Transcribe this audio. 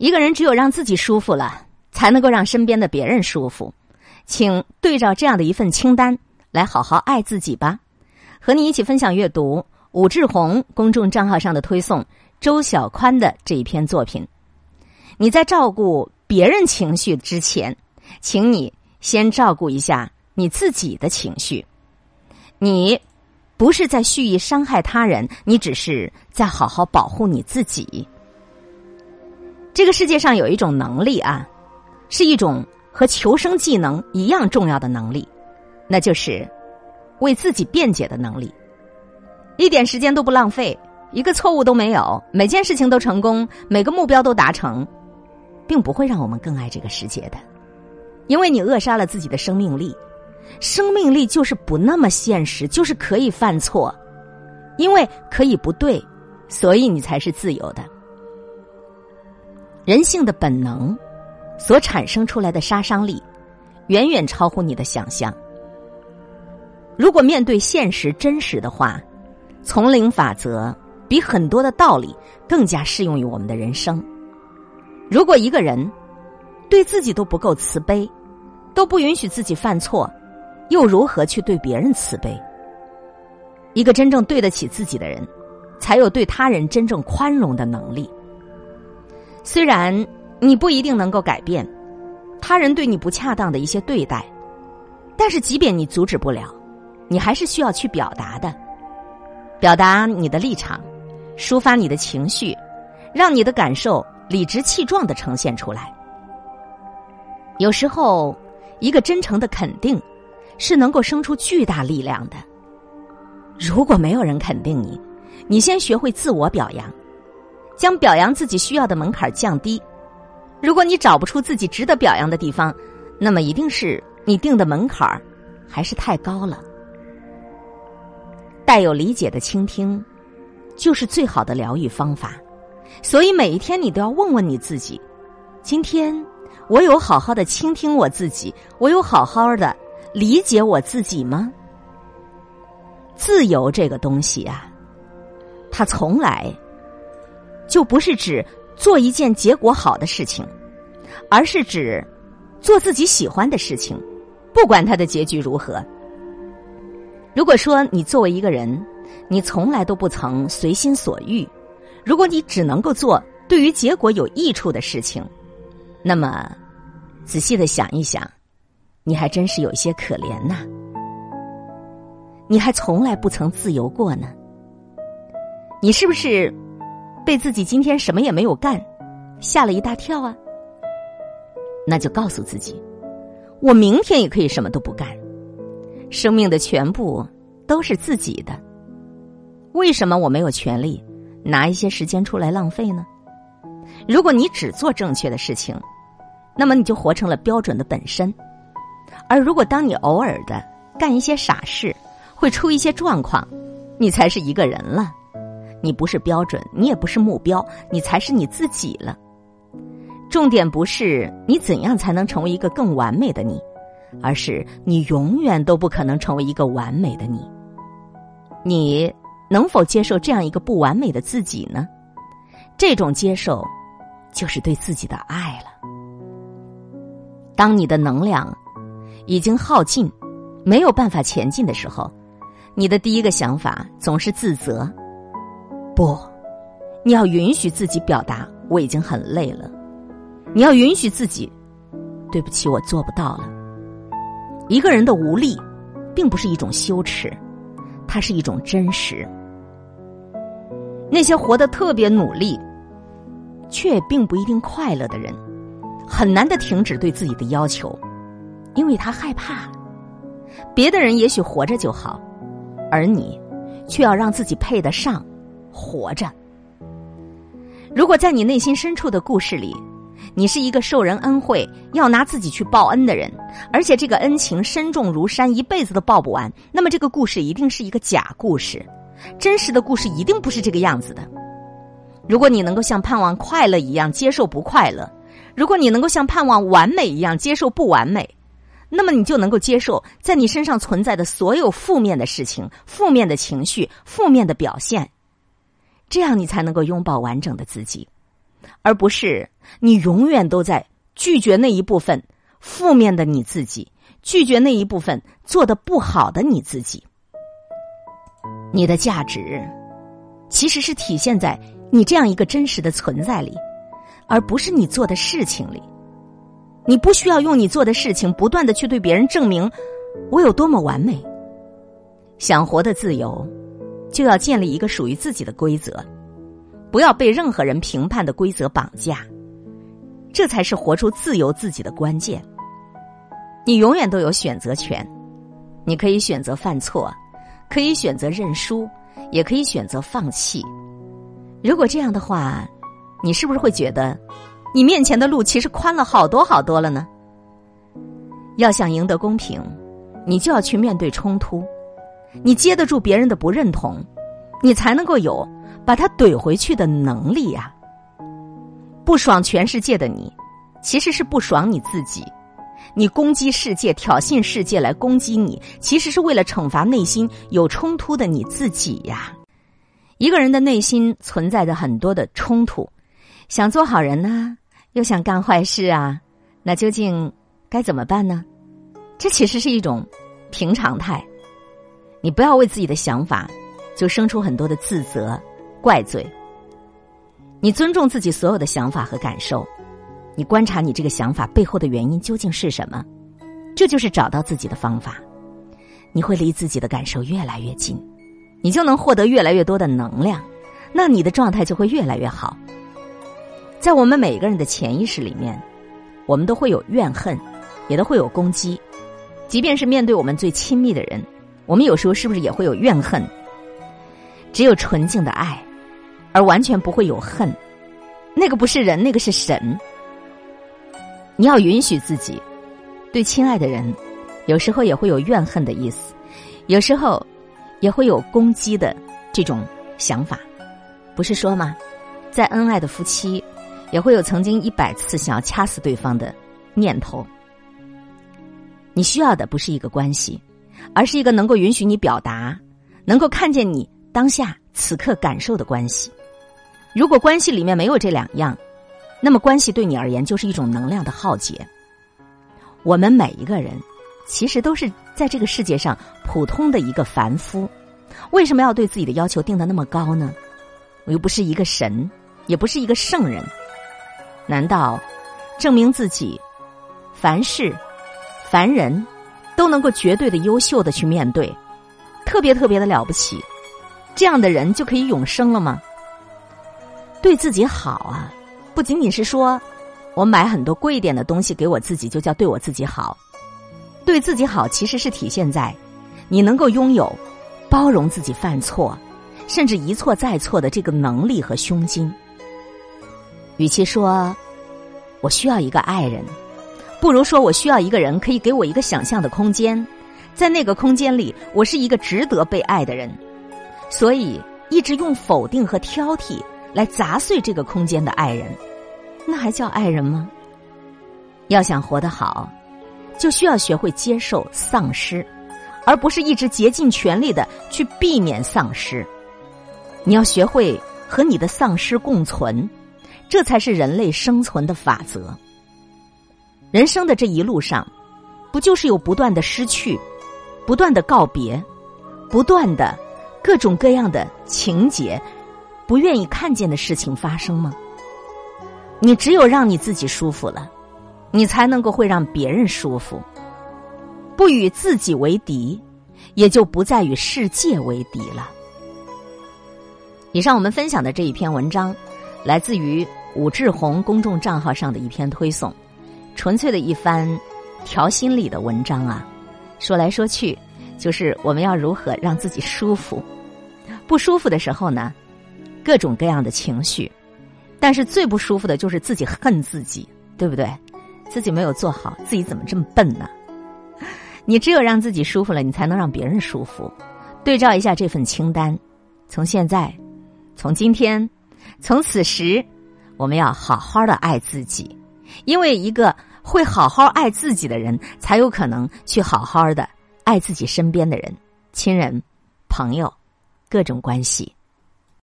一个人只有让自己舒服了，才能够让身边的别人舒服。请对照这样的一份清单来好好爱自己吧。和你一起分享阅读武志红公众账号上的推送周小宽的这一篇作品。你在照顾别人情绪之前，请你先照顾一下你自己的情绪。你不是在蓄意伤害他人，你只是在好好保护你自己。这个世界上有一种能力啊，是一种和求生技能一样重要的能力，那就是为自己辩解的能力。一点时间都不浪费，一个错误都没有，每件事情都成功，每个目标都达成，并不会让我们更爱这个世界的，因为你扼杀了自己的生命力。生命力就是不那么现实，就是可以犯错，因为可以不对，所以你才是自由的。人性的本能所产生出来的杀伤力，远远超乎你的想象。如果面对现实真实的话，丛林法则比很多的道理更加适用于我们的人生。如果一个人对自己都不够慈悲，都不允许自己犯错，又如何去对别人慈悲？一个真正对得起自己的人，才有对他人真正宽容的能力。虽然你不一定能够改变他人对你不恰当的一些对待，但是即便你阻止不了，你还是需要去表达的，表达你的立场，抒发你的情绪，让你的感受理直气壮的呈现出来。有时候，一个真诚的肯定，是能够生出巨大力量的。如果没有人肯定你，你先学会自我表扬。将表扬自己需要的门槛降低。如果你找不出自己值得表扬的地方，那么一定是你定的门槛还是太高了。带有理解的倾听，就是最好的疗愈方法。所以每一天你都要问问你自己：今天我有好好的倾听我自己，我有好好的理解我自己吗？自由这个东西啊，它从来。就不是指做一件结果好的事情，而是指做自己喜欢的事情，不管它的结局如何。如果说你作为一个人，你从来都不曾随心所欲，如果你只能够做对于结果有益处的事情，那么仔细的想一想，你还真是有些可怜呐。你还从来不曾自由过呢，你是不是？被自己今天什么也没有干，吓了一大跳啊！那就告诉自己，我明天也可以什么都不干。生命的全部都是自己的，为什么我没有权利拿一些时间出来浪费呢？如果你只做正确的事情，那么你就活成了标准的本身；而如果当你偶尔的干一些傻事，会出一些状况，你才是一个人了。你不是标准，你也不是目标，你才是你自己了。重点不是你怎样才能成为一个更完美的你，而是你永远都不可能成为一个完美的你。你能否接受这样一个不完美的自己呢？这种接受，就是对自己的爱了。当你的能量已经耗尽，没有办法前进的时候，你的第一个想法总是自责。不，你要允许自己表达，我已经很累了。你要允许自己，对不起，我做不到了。一个人的无力，并不是一种羞耻，它是一种真实。那些活得特别努力，却并不一定快乐的人，很难的停止对自己的要求，因为他害怕。别的人也许活着就好，而你，却要让自己配得上。活着。如果在你内心深处的故事里，你是一个受人恩惠要拿自己去报恩的人，而且这个恩情深重如山，一辈子都报不完，那么这个故事一定是一个假故事。真实的故事一定不是这个样子的。如果你能够像盼望快乐一样接受不快乐，如果你能够像盼望完美一样接受不完美，那么你就能够接受在你身上存在的所有负面的事情、负面的情绪、负面的表现。这样你才能够拥抱完整的自己，而不是你永远都在拒绝那一部分负面的你自己，拒绝那一部分做的不好的你自己。你的价值其实是体现在你这样一个真实的存在里，而不是你做的事情里。你不需要用你做的事情不断的去对别人证明我有多么完美。想活得自由，就要建立一个属于自己的规则，不要被任何人评判的规则绑架。这才是活出自由自己的关键。你永远都有选择权，你可以选择犯错，可以选择认输，也可以选择放弃。如果这样的话，你是不是会觉得？你面前的路其实宽了好多好多了呢。要想赢得公平，你就要去面对冲突，你接得住别人的不认同，你才能够有把他怼回去的能力呀。不爽全世界的你，其实是不爽你自己。你攻击世界、挑衅世界来攻击你，其实是为了惩罚内心有冲突的你自己呀。一个人的内心存在着很多的冲突，想做好人呢。又想干坏事啊？那究竟该怎么办呢？这其实是一种平常态。你不要为自己的想法就生出很多的自责、怪罪。你尊重自己所有的想法和感受，你观察你这个想法背后的原因究竟是什么？这就是找到自己的方法。你会离自己的感受越来越近，你就能获得越来越多的能量，那你的状态就会越来越好。在我们每个人的潜意识里面，我们都会有怨恨，也都会有攻击。即便是面对我们最亲密的人，我们有时候是不是也会有怨恨？只有纯净的爱，而完全不会有恨。那个不是人，那个是神。你要允许自己对亲爱的人，有时候也会有怨恨的意思，有时候也会有攻击的这种想法。不是说吗？在恩爱的夫妻。也会有曾经一百次想要掐死对方的念头。你需要的不是一个关系，而是一个能够允许你表达、能够看见你当下此刻感受的关系。如果关系里面没有这两样，那么关系对你而言就是一种能量的浩劫。我们每一个人其实都是在这个世界上普通的一个凡夫，为什么要对自己的要求定的那么高呢？我又不是一个神，也不是一个圣人。难道证明自己凡事凡人都能够绝对的优秀的去面对，特别特别的了不起，这样的人就可以永生了吗？对自己好啊，不仅仅是说我买很多贵一点的东西给我自己就叫对我自己好，对自己好其实是体现在你能够拥有包容自己犯错，甚至一错再错的这个能力和胸襟。与其说我需要一个爱人，不如说我需要一个人可以给我一个想象的空间，在那个空间里，我是一个值得被爱的人。所以，一直用否定和挑剔来砸碎这个空间的爱人，那还叫爱人吗？要想活得好，就需要学会接受丧失，而不是一直竭尽全力的去避免丧失。你要学会和你的丧失共存。这才是人类生存的法则。人生的这一路上，不就是有不断的失去、不断的告别、不断的各种各样的情节、不愿意看见的事情发生吗？你只有让你自己舒服了，你才能够会让别人舒服。不与自己为敌，也就不再与世界为敌了。以上我们分享的这一篇文章，来自于。武志红公众账号上的一篇推送，纯粹的一番调心理的文章啊。说来说去，就是我们要如何让自己舒服。不舒服的时候呢，各种各样的情绪，但是最不舒服的就是自己恨自己，对不对？自己没有做好，自己怎么这么笨呢？你只有让自己舒服了，你才能让别人舒服。对照一下这份清单，从现在，从今天，从此时。我们要好好的爱自己，因为一个会好好爱自己的人，才有可能去好好的爱自己身边的人、亲人、朋友、各种关系。